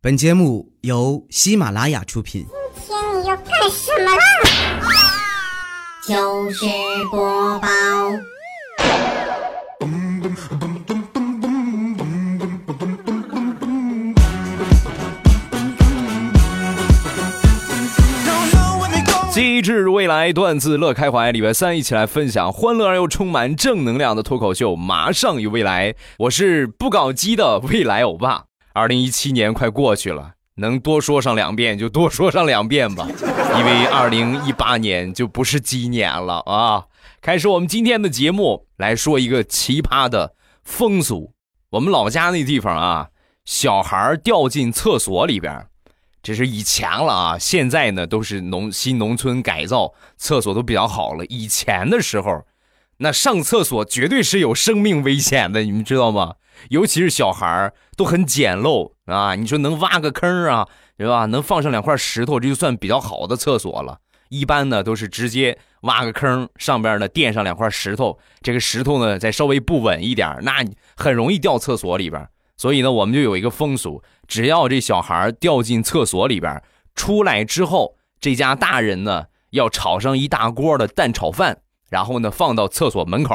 本节目由喜马拉雅出品。今天你要干什么啦？就是播报。机智未来，段子乐开怀。礼拜三一起来分享欢乐而又充满正能量的脱口秀，马上有未来。我是不搞基的未来欧巴。二零一七年快过去了，能多说上两遍就多说上两遍吧，因为二零一八年就不是鸡年了啊。开始我们今天的节目，来说一个奇葩的风俗。我们老家那地方啊，小孩掉进厕所里边。这是以前了啊，现在呢都是农新农村改造，厕所都比较好了。以前的时候，那上厕所绝对是有生命危险的，你们知道吗？尤其是小孩都很简陋啊。你说能挖个坑啊，对吧？能放上两块石头，这就算比较好的厕所了。一般呢都是直接挖个坑，上边呢垫上两块石头，这个石头呢再稍微不稳一点，那很容易掉厕所里边。所以呢，我们就有一个风俗，只要这小孩掉进厕所里边，出来之后，这家大人呢要炒上一大锅的蛋炒饭，然后呢放到厕所门口，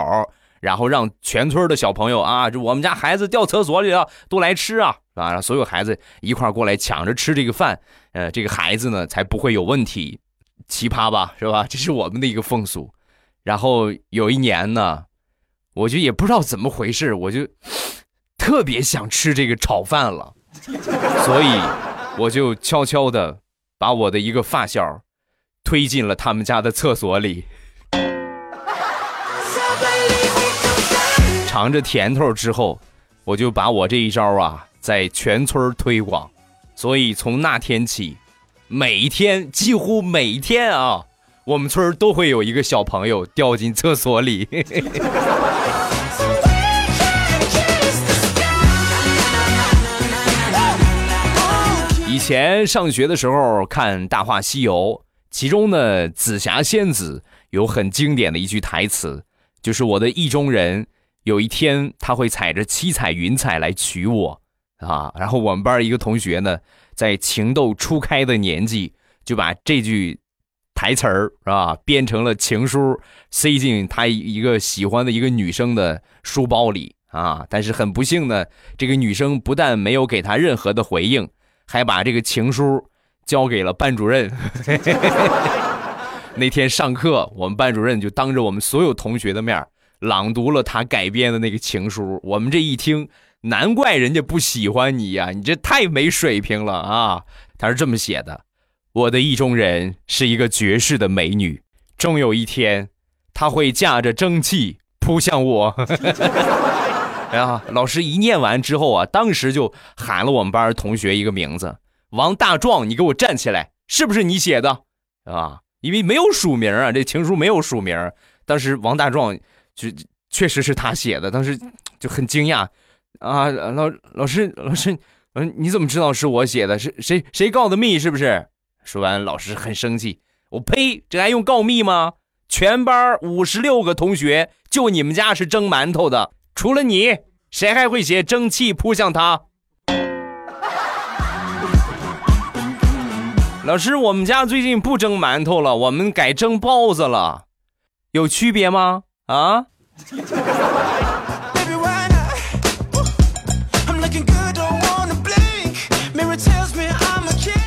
然后让全村的小朋友啊，就我们家孩子掉厕所里了，都来吃啊，啊，让所有孩子一块过来抢着吃这个饭，呃，这个孩子呢才不会有问题，奇葩吧，是吧？这是我们的一个风俗。然后有一年呢，我就也不知道怎么回事，我就。特别想吃这个炒饭了，所以我就悄悄的把我的一个发小推进了他们家的厕所里，尝着甜头之后，我就把我这一招啊在全村推广，所以从那天起，每一天几乎每天啊，我们村都会有一个小朋友掉进厕所里。以前上学的时候看《大话西游》，其中呢，紫霞仙子有很经典的一句台词，就是我的意中人有一天他会踩着七彩云彩来娶我啊。然后我们班一个同学呢，在情窦初开的年纪，就把这句台词儿啊编成了情书，塞进他一个喜欢的一个女生的书包里啊。但是很不幸呢，这个女生不但没有给他任何的回应。还把这个情书交给了班主任。那天上课，我们班主任就当着我们所有同学的面朗读了他改编的那个情书。我们这一听，难怪人家不喜欢你呀！你这太没水平了啊！他是这么写的：“我的意中人是一个绝世的美女，终有一天，她会驾着蒸汽扑向我。”哎呀，老师一念完之后啊，当时就喊了我们班同学一个名字，王大壮，你给我站起来，是不是你写的？啊，因为没有署名啊，这情书没有署名。当时王大壮就确实是他写的，当时就很惊讶啊，老老师老师，嗯，你怎么知道是我写的？是谁谁告的密？是不是？说完，老师很生气，我呸，这还用告密吗？全班五十六个同学，就你们家是蒸馒头的。除了你，谁还会写蒸汽扑向他？老师，我们家最近不蒸馒头了，我们改蒸包子了，有区别吗？啊？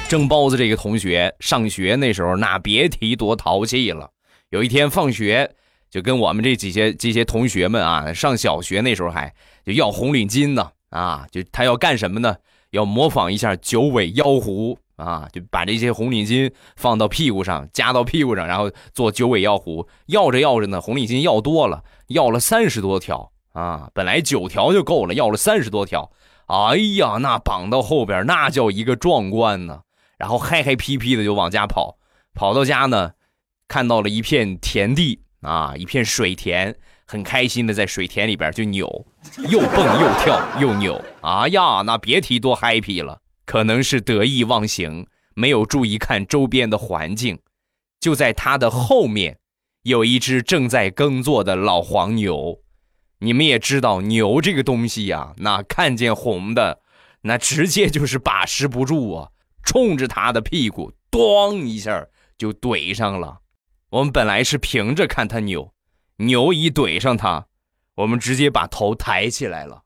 蒸包子这个同学上学那时候，那别提多淘气了。有一天放学。就跟我们这几些这些同学们啊，上小学那时候还就要红领巾呢啊，就他要干什么呢？要模仿一下九尾妖狐啊，就把这些红领巾放到屁股上，夹到屁股上，然后做九尾妖狐。要着要着呢，红领巾要多了，要了三十多条啊，本来九条就够了，要了三十多条。哎呀，那绑到后边那叫一个壮观呢。然后嗨嗨皮皮的就往家跑，跑到家呢，看到了一片田地。啊，一片水田，很开心的在水田里边就扭，又蹦又跳又扭。哎呀，那别提多 happy 了。可能是得意忘形，没有注意看周边的环境。就在他的后面，有一只正在耕作的老黄牛。你们也知道牛这个东西呀，那看见红的，那直接就是把持不住啊，冲着他的屁股，咣一下就怼上了。我们本来是平着看他扭，扭一怼上他，我们直接把头抬起来了。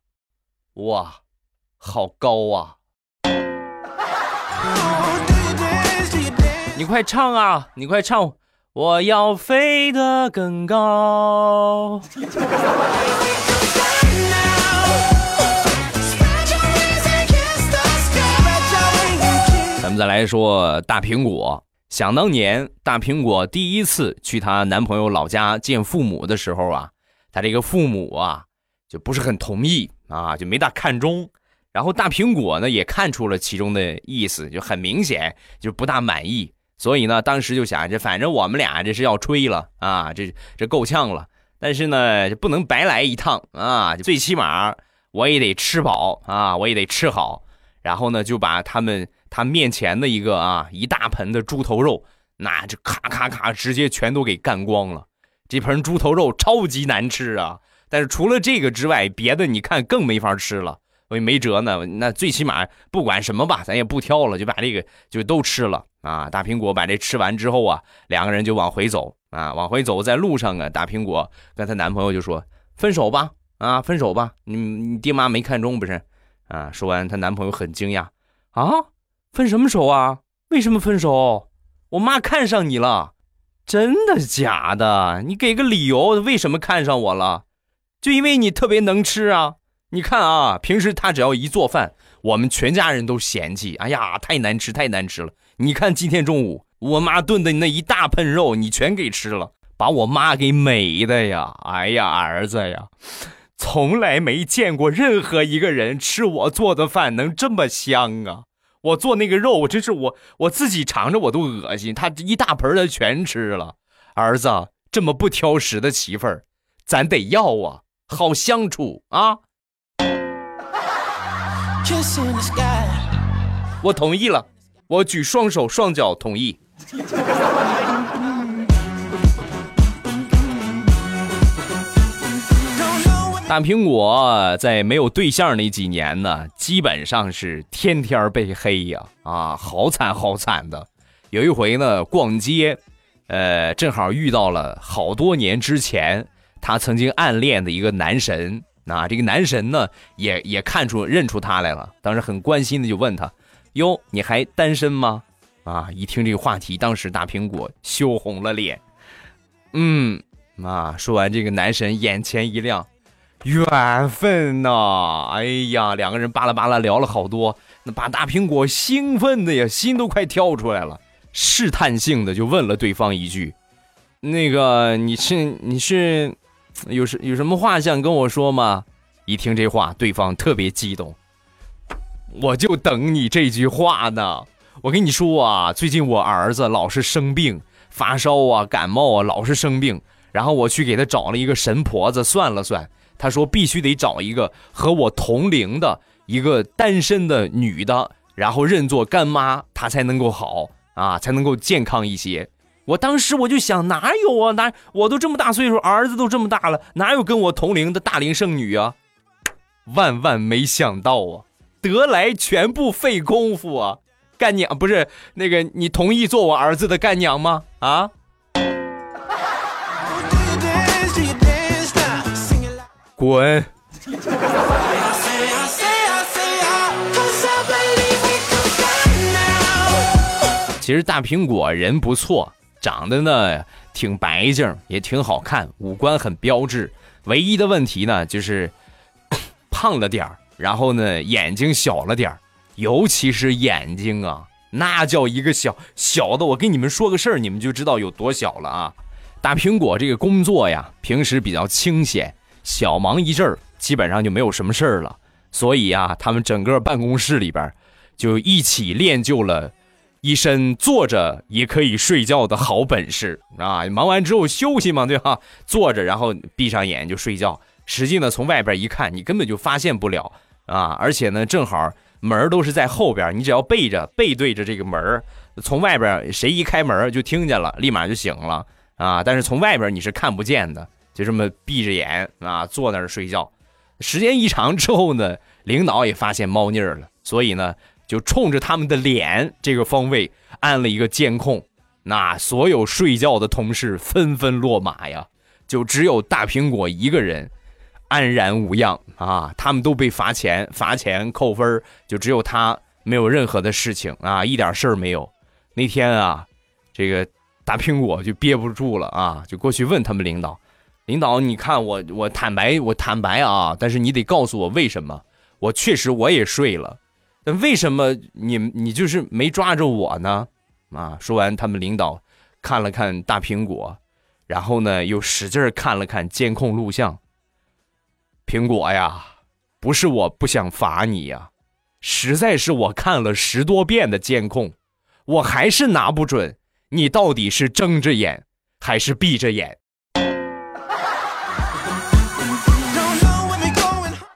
哇，好高啊！你快唱啊！你快唱！我要飞得更高。咱们再来说大苹果。想当年，大苹果第一次去她男朋友老家见父母的时候啊，她这个父母啊就不是很同意啊，就没大看中。然后大苹果呢也看出了其中的意思，就很明显就不大满意。所以呢，当时就想，这反正我们俩这是要吹了啊，这这够呛了。但是呢，不能白来一趟啊，最起码我也得吃饱啊，我也得吃好。然后呢，就把他们他面前的一个啊一大盆的猪头肉，那就咔咔咔直接全都给干光了。这盆猪头肉超级难吃啊！但是除了这个之外，别的你看更没法吃了。我也没辙呢，那最起码不管什么吧，咱也不挑了，就把这个就都吃了啊！大苹果把这吃完之后啊，两个人就往回走啊，往回走，在路上啊，大苹果跟她男朋友就说：“分手吧，啊，分手吧，你你爹妈没看中不是？”啊，说完，她男朋友很惊讶：“啊，分什么手啊？为什么分手？我妈看上你了，真的假的？你给个理由，为什么看上我了？就因为你特别能吃啊！”你看啊，平时他只要一做饭，我们全家人都嫌弃。哎呀，太难吃，太难吃了！你看今天中午我妈炖的那一大盆肉，你全给吃了，把我妈给美的呀！哎呀，儿子呀，从来没见过任何一个人吃我做的饭能这么香啊！我做那个肉，我真是我我自己尝着我都恶心。他一大盆的全吃了。儿子这么不挑食的媳妇儿，咱得要啊，好相处啊！我同意了，我举双手双脚同意。大苹果在没有对象那几年呢，基本上是天天被黑呀，啊，好惨好惨的。有一回呢，逛街，呃，正好遇到了好多年之前他曾经暗恋的一个男神。那这个男神呢，也也看出认出他来了，当时很关心的就问他：“哟，你还单身吗？”啊，一听这个话题，当时大苹果羞红了脸。嗯，啊，说完这个男神眼前一亮，缘分呐！哎呀，两个人巴拉巴拉聊了好多，那把大苹果兴奋的呀，心都快跳出来了，试探性的就问了对方一句：“那个你是你是？”有什有什么话想跟我说吗？一听这话，对方特别激动。我就等你这句话呢。我跟你说啊，最近我儿子老是生病，发烧啊，感冒啊，老是生病。然后我去给他找了一个神婆子算了算，他说必须得找一个和我同龄的一个单身的女的，然后认作干妈，他才能够好啊，才能够健康一些。我当时我就想，哪有啊？哪我都这么大岁数，儿子都这么大了，哪有跟我同龄的大龄剩女啊？万万没想到啊！得来全不费功夫啊！干娘不是那个，你同意做我儿子的干娘吗？啊？滚！其实大苹果人不错。长得呢挺白净，也挺好看，五官很标致。唯一的问题呢就是 胖了点然后呢眼睛小了点尤其是眼睛啊，那叫一个小小的。我跟你们说个事儿，你们就知道有多小了啊！大苹果这个工作呀，平时比较清闲，小忙一阵儿，基本上就没有什么事儿了。所以啊，他们整个办公室里边就一起练就了。一身坐着也可以睡觉的好本事啊！忙完之后休息嘛，对吧？坐着，然后闭上眼就睡觉。实际呢，从外边一看，你根本就发现不了啊！而且呢，正好门都是在后边，你只要背着背对着这个门，从外边谁一开门就听见了，立马就醒了啊！但是从外边你是看不见的，就这么闭着眼啊，坐那儿睡觉。时间一长之后呢，领导也发现猫腻了，所以呢，就冲着他们的脸这个方位安了一个监控。那所有睡觉的同事纷纷落马呀，就只有大苹果一个人安然无恙啊！他们都被罚钱，罚钱扣分，就只有他没有任何的事情啊，一点事儿没有。那天啊，这个大苹果就憋不住了啊，就过去问他们领导：“领导，你看我，我坦白，我坦白啊，但是你得告诉我为什么？我确实我也睡了，但为什么你你就是没抓着我呢？”啊！说完，他们领导看了看大苹果，然后呢，又使劲看了看监控录像。苹果呀，不是我不想罚你呀，实在是我看了十多遍的监控，我还是拿不准你到底是睁着眼还是闭着眼。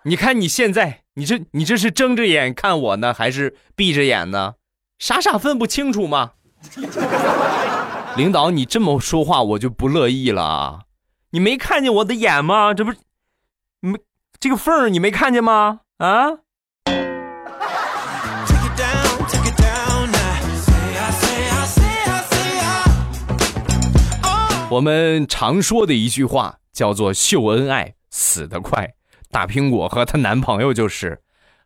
你看你现在，你这你这是睁着眼看我呢，还是闭着眼呢？傻傻分不清楚吗？领导，你这么说话我就不乐意了啊！你没看见我的眼吗？这不，没这个缝儿你没看见吗？啊！我们常说的一句话叫做“秀恩爱死得快”，大苹果和她男朋友就是，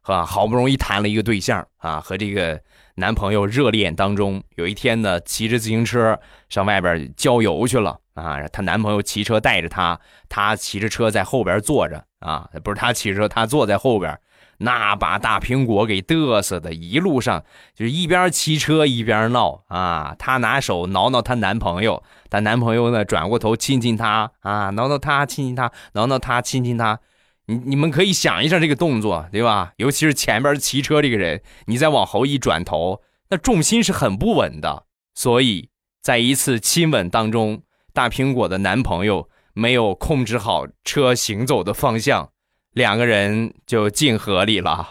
啊，好不容易谈了一个对象啊，和这个。男朋友热恋当中，有一天呢，骑着自行车上外边郊游去了啊。她男朋友骑车带着她，她骑着车在后边坐着啊，不是她骑车，她坐在后边，那把大苹果给嘚瑟的，一路上就是一边骑车一边闹啊。她拿手挠挠她男朋友，她男朋友呢转过头亲亲她啊，挠挠她，亲亲她，挠挠她，亲亲她。你你们可以想一下这个动作，对吧？尤其是前边骑车这个人，你再往后一转头，那重心是很不稳的。所以在一次亲吻当中，大苹果的男朋友没有控制好车行走的方向，两个人就进河里了。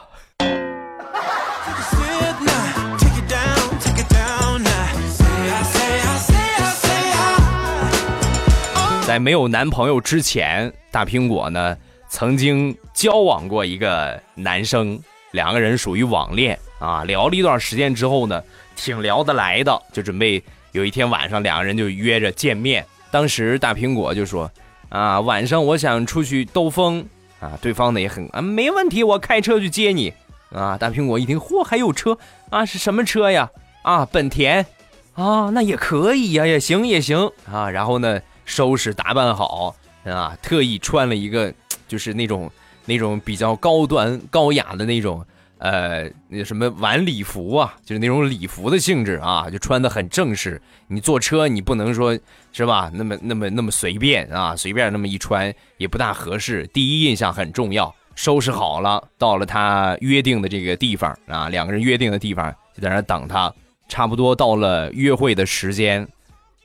在没有男朋友之前，大苹果呢？曾经交往过一个男生，两个人属于网恋啊。聊了一段时间之后呢，挺聊得来的，就准备有一天晚上两个人就约着见面。当时大苹果就说：“啊，晚上我想出去兜风啊。”对方呢也很啊，没问题，我开车去接你啊。大苹果一听，嚯，还有车啊？是什么车呀？啊，本田啊，那也可以呀，也行也行啊。然后呢，收拾打扮好啊，特意穿了一个。就是那种那种比较高端高雅的那种，呃，那什么晚礼服啊，就是那种礼服的性质啊，就穿的很正式。你坐车你不能说是吧？那么那么那么随便啊，随便那么一穿也不大合适。第一印象很重要。收拾好了，到了他约定的这个地方啊，两个人约定的地方就在那等他。差不多到了约会的时间，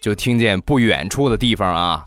就听见不远处的地方啊。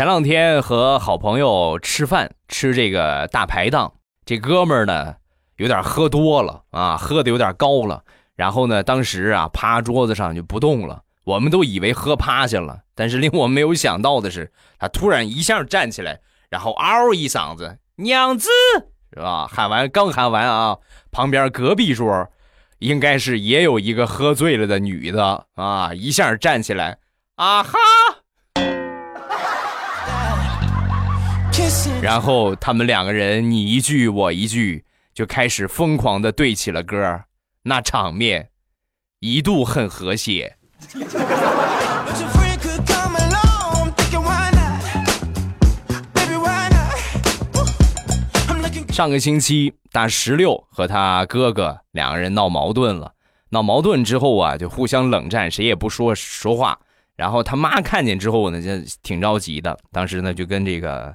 前两天和好朋友吃饭，吃这个大排档，这哥们儿呢有点喝多了啊，喝的有点高了。然后呢，当时啊趴桌子上就不动了，我们都以为喝趴下了。但是令我没有想到的是，他突然一下站起来，然后嗷一嗓子“娘子”是吧？喊完刚喊完啊，旁边隔壁桌应该是也有一个喝醉了的女的啊，一下站起来啊哈。然后他们两个人你一句我一句，就开始疯狂的对起了歌，那场面一度很和谐。上个星期，大石榴和他哥哥两个人闹矛盾了，闹矛盾之后啊，就互相冷战，谁也不说说话。然后他妈看见之后呢，就挺着急的，当时呢就跟这个。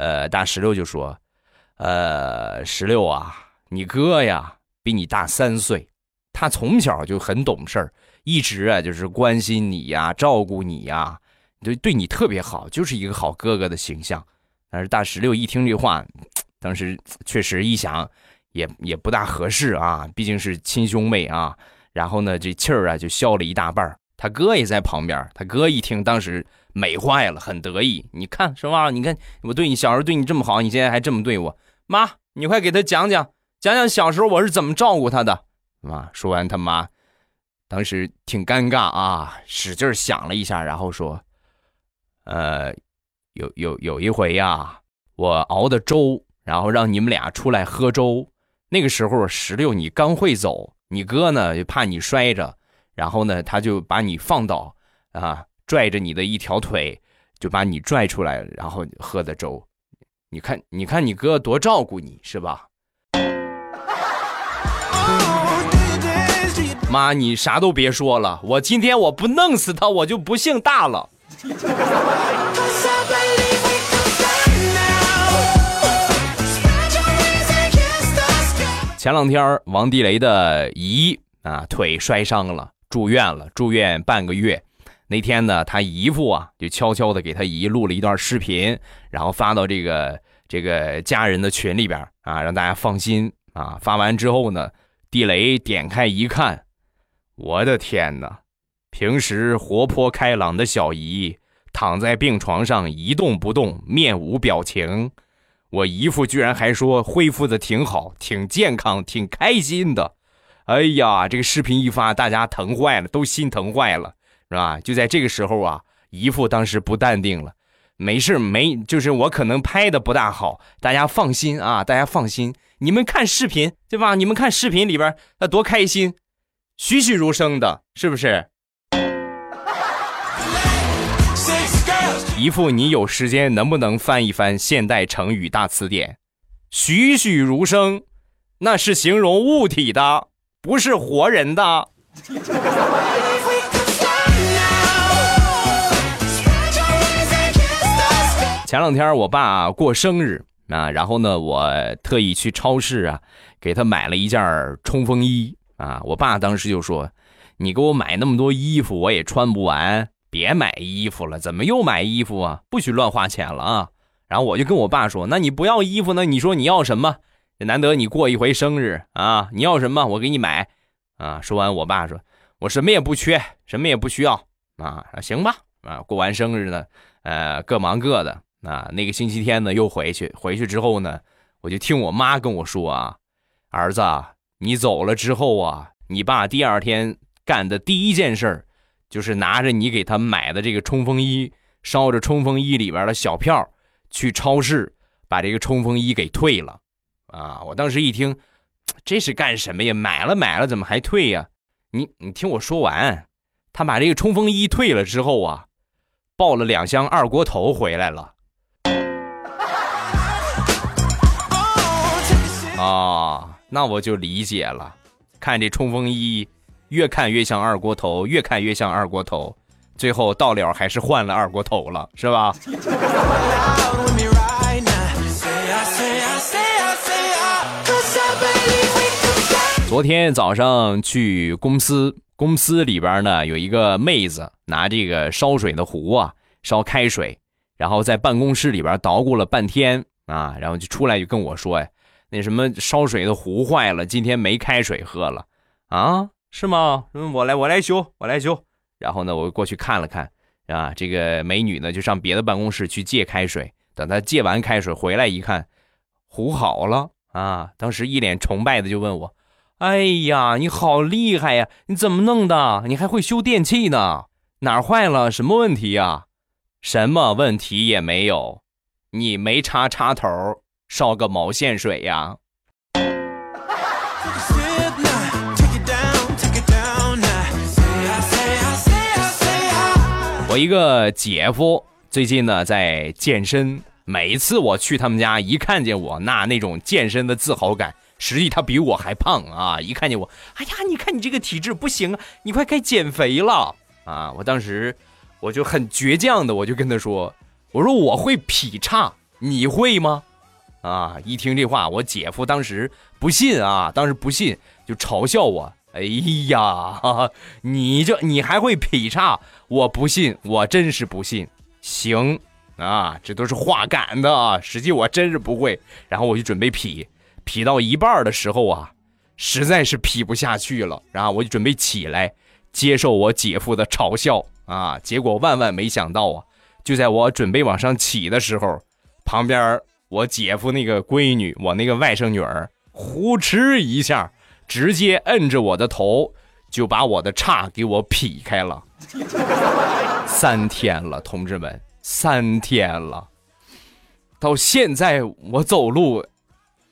呃，大石榴就说：“呃，石榴啊，你哥呀比你大三岁他从小就很懂事儿，一直啊就是关心你呀，照顾你呀，就对你特别好，就是一个好哥哥的形象。但是大石榴一听这话，当时确实一想，也也不大合适啊，毕竟是亲兄妹啊。然后呢，这气儿啊就消了一大半他哥也在旁边，他哥一听，当时美坏了，很得意。你看是吧？你看我对你小时候对你这么好，你现在还这么对我。妈，你快给他讲讲，讲讲小时候我是怎么照顾他的。妈说完，他妈当时挺尴尬啊，使劲想了一下，然后说：“呃。”有有有一回呀，我熬的粥，然后让你们俩出来喝粥。那个时候石榴你刚会走，你哥呢就怕你摔着，然后呢他就把你放倒啊，拽着你的一条腿，就把你拽出来，然后喝的粥。你看，你看你哥多照顾你，是吧？妈，你啥都别说了，我今天我不弄死他，我就不姓大了。前两天王地雷的姨啊腿摔伤了，住院了，住院半个月。那天呢，他姨父啊就悄悄的给他姨录了一段视频，然后发到这个这个家人的群里边啊，让大家放心啊。发完之后呢，地雷点开一看，我的天哪！平时活泼开朗的小姨躺在病床上一动不动，面无表情。我姨父居然还说恢复的挺好，挺健康，挺开心的。哎呀，这个视频一发，大家疼坏了，都心疼坏了，是吧？就在这个时候啊，姨父当时不淡定了，没事没，就是我可能拍的不大好，大家放心啊，大家放心，你们看视频对吧？你们看视频里边那多开心，栩栩如生的，是不是？姨父，你有时间能不能翻一翻现代成语大词典？栩栩如生，那是形容物体的，不是活人的。前两天我爸过生日啊，然后呢，我特意去超市啊，给他买了一件冲锋衣啊。我爸当时就说：“你给我买那么多衣服，我也穿不完。”别买衣服了，怎么又买衣服啊？不许乱花钱了啊！然后我就跟我爸说：“那你不要衣服呢？你说你要什么？难得你过一回生日啊！你要什么，我给你买啊！”说完，我爸说：“我什么也不缺，什么也不需要啊！行吧啊！过完生日呢，呃，各忙各的啊。那个星期天呢，又回去，回去之后呢，我就听我妈跟我说啊：儿子，你走了之后啊，你爸第二天干的第一件事。”就是拿着你给他买的这个冲锋衣，烧着冲锋衣里边的小票，去超市把这个冲锋衣给退了，啊！我当时一听，这是干什么呀？买了买了，怎么还退呀？你你听我说完，他把这个冲锋衣退了之后啊，抱了两箱二锅头回来了。啊，那我就理解了，看这冲锋衣。越看越像二锅头，越看越像二锅头，最后到了还是换了二锅头了，是吧？昨天早上去公司，公司里边呢有一个妹子拿这个烧水的壶啊烧开水，然后在办公室里边捣鼓了半天啊，然后就出来就跟我说呀，那什么烧水的壶坏了，今天没开水喝了啊。是吗？嗯，我来，我来修，我来修。然后呢，我过去看了看，啊，这个美女呢就上别的办公室去借开水。等她借完开水回来一看，壶好了啊！当时一脸崇拜的就问我：“哎呀，你好厉害呀！你怎么弄的？你还会修电器呢？哪儿坏了？什么问题呀？什么问题也没有，你没插插头，烧个毛线水呀？”我一个姐夫最近呢在健身，每一次我去他们家，一看见我，那那种健身的自豪感，实际他比我还胖啊！一看见我，哎呀，你看你这个体质不行啊，你快该减肥了啊！我当时我就很倔强的，我就跟他说，我说我会劈叉，你会吗？啊！一听这话，我姐夫当时不信啊，当时不信就嘲笑我，哎呀，你这你还会劈叉？我不信，我真是不信。行啊，这都是话赶的啊，实际我真是不会。然后我就准备劈，劈到一半的时候啊，实在是劈不下去了，然后我就准备起来接受我姐夫的嘲笑啊。结果万万没想到啊，就在我准备往上起的时候，旁边我姐夫那个闺女，我那个外甥女儿，呼哧一下。直接摁着我的头，就把我的叉给我劈开了。三天了，同志们，三天了，到现在我走路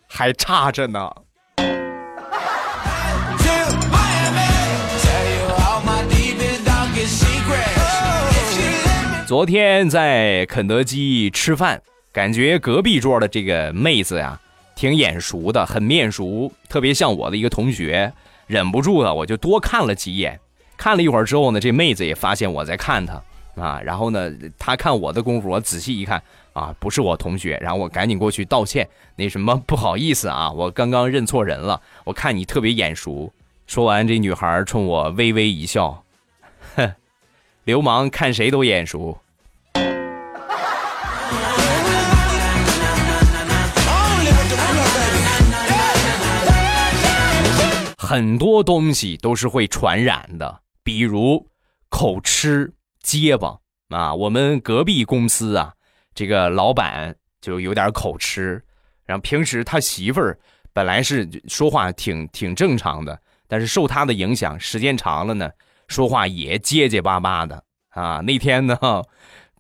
还差着呢。昨天在肯德基吃饭，感觉隔壁桌的这个妹子呀。挺眼熟的，很面熟，特别像我的一个同学，忍不住的，我就多看了几眼。看了一会儿之后呢，这妹子也发现我在看她啊，然后呢，她看我的功夫，我仔细一看啊，不是我同学，然后我赶紧过去道歉，那什么不好意思啊，我刚刚认错人了，我看你特别眼熟。说完，这女孩冲我微微一笑，哼，流氓看谁都眼熟。很多东西都是会传染的，比如口吃、结巴啊。我们隔壁公司啊，这个老板就有点口吃，然后平时他媳妇儿本来是说话挺挺正常的，但是受他的影响，时间长了呢，说话也结结巴巴的啊。那天呢，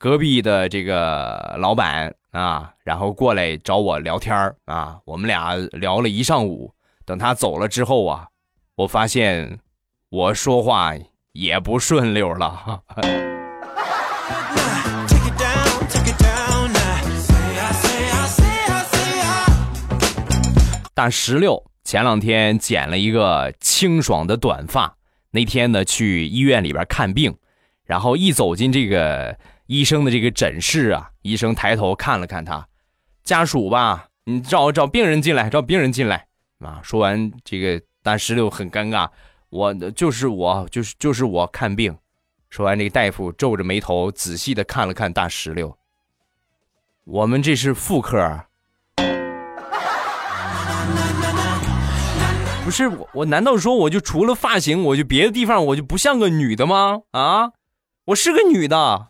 隔壁的这个老板啊，然后过来找我聊天啊，我们俩聊了一上午，等他走了之后啊。我发现，我说话也不顺溜了。大石榴前两天剪了一个清爽的短发，那天呢去医院里边看病，然后一走进这个医生的这个诊室啊，医生抬头看了看他，家属吧，你找找病人进来，找病人进来啊。说完这个。大石榴很尴尬，我就是我，就是就是我看病。说完，这个大夫皱着眉头，仔细的看了看大石榴。我们这是妇科，不是我，我难道说我就除了发型，我就别的地方我就不像个女的吗？啊，我是个女的。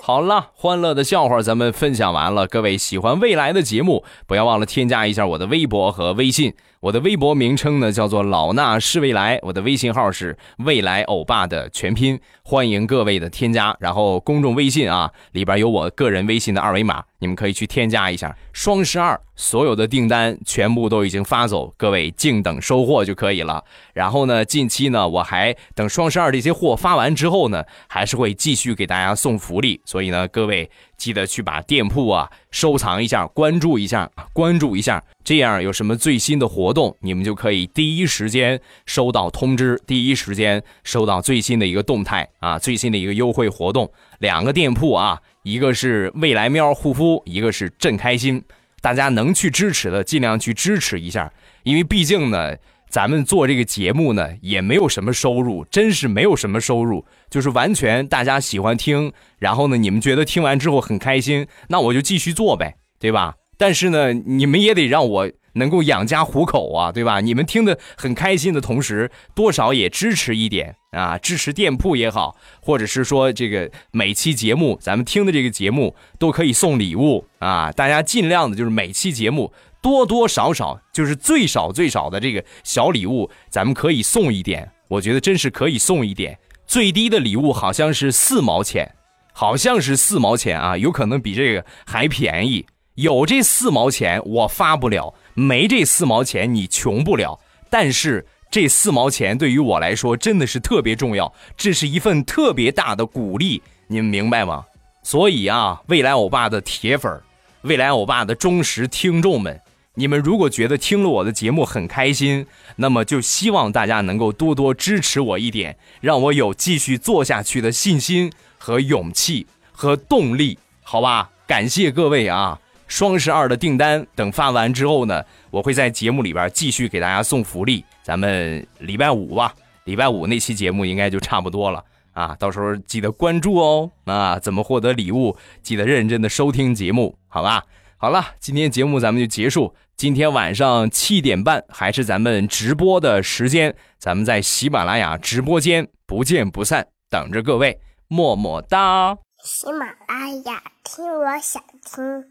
好了，欢乐的笑话咱们分享完了。各位喜欢未来的节目，不要忘了添加一下我的微博和微信。我的微博名称呢叫做老衲是未来，我的微信号是未来欧巴的全拼，欢迎各位的添加。然后公众微信啊里边有我个人微信的二维码，你们可以去添加一下。双十二所有的订单全部都已经发走，各位静等收货就可以了。然后呢，近期呢我还等双十二这些货发完之后呢，还是会继续给大家送福利，所以呢各位。记得去把店铺啊收藏一下，关注一下，关注一下，这样有什么最新的活动，你们就可以第一时间收到通知，第一时间收到最新的一个动态啊，最新的一个优惠活动。两个店铺啊，一个是未来喵护肤，一个是朕开心，大家能去支持的尽量去支持一下，因为毕竟呢。咱们做这个节目呢，也没有什么收入，真是没有什么收入，就是完全大家喜欢听，然后呢，你们觉得听完之后很开心，那我就继续做呗，对吧？但是呢，你们也得让我能够养家糊口啊，对吧？你们听得很开心的同时，多少也支持一点啊，支持店铺也好，或者是说这个每期节目咱们听的这个节目都可以送礼物啊，大家尽量的就是每期节目。多多少少就是最少最少的这个小礼物，咱们可以送一点。我觉得真是可以送一点。最低的礼物好像是四毛钱，好像是四毛钱啊，有可能比这个还便宜。有这四毛钱我发不了，没这四毛钱你穷不了。但是这四毛钱对于我来说真的是特别重要，这是一份特别大的鼓励，你们明白吗？所以啊，未来欧巴的铁粉，未来欧巴的忠实听众们。你们如果觉得听了我的节目很开心，那么就希望大家能够多多支持我一点，让我有继续做下去的信心和勇气和动力，好吧？感谢各位啊！双十二的订单等发完之后呢，我会在节目里边继续给大家送福利。咱们礼拜五吧，礼拜五那期节目应该就差不多了啊，到时候记得关注哦。啊，怎么获得礼物？记得认真的收听节目，好吧？好了，今天节目咱们就结束。今天晚上七点半还是咱们直播的时间，咱们在喜马拉雅直播间不见不散，等着各位，么么哒。喜马拉雅听，我想听。